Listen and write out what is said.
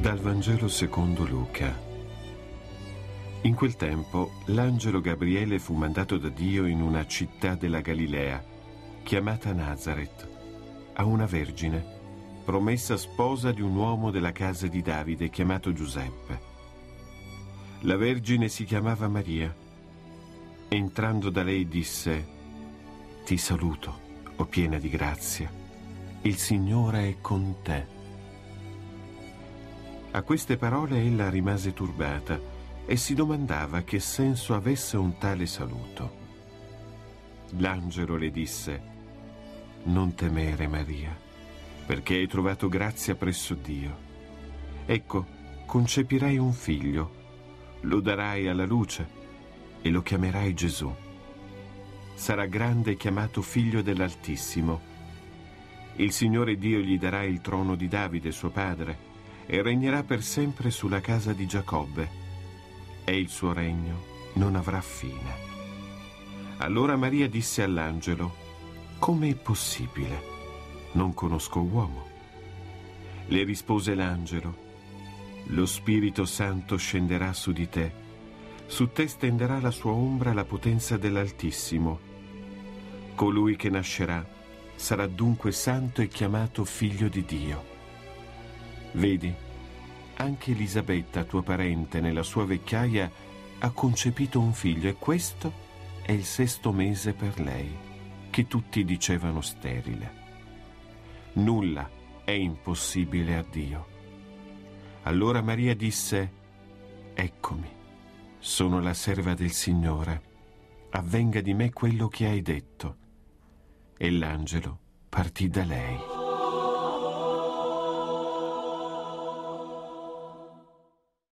Dal Vangelo secondo Luca. In quel tempo l'angelo Gabriele fu mandato da Dio in una città della Galilea, chiamata Nazareth, a una vergine, promessa sposa di un uomo della casa di Davide chiamato Giuseppe. La vergine si chiamava Maria. Entrando da lei disse, Ti saluto, o piena di grazia, il Signore è con te. A queste parole ella rimase turbata e si domandava che senso avesse un tale saluto. L'angelo le disse, Non temere Maria, perché hai trovato grazia presso Dio. Ecco, concepirai un figlio, lo darai alla luce e lo chiamerai Gesù. Sarà grande e chiamato figlio dell'Altissimo. Il Signore Dio gli darà il trono di Davide, suo padre, e regnerà per sempre sulla casa di Giacobbe e il suo regno non avrà fine. Allora Maria disse all'angelo, come è possibile? Non conosco uomo. Le rispose l'angelo, lo Spirito Santo scenderà su di te, su te stenderà la sua ombra la potenza dell'Altissimo. Colui che nascerà sarà dunque santo e chiamato figlio di Dio. Vedi, anche Elisabetta, tua parente, nella sua vecchiaia, ha concepito un figlio e questo è il sesto mese per lei, che tutti dicevano sterile. Nulla è impossibile a Dio. Allora Maria disse, Eccomi, sono la serva del Signore, avvenga di me quello che hai detto. E l'angelo partì da lei.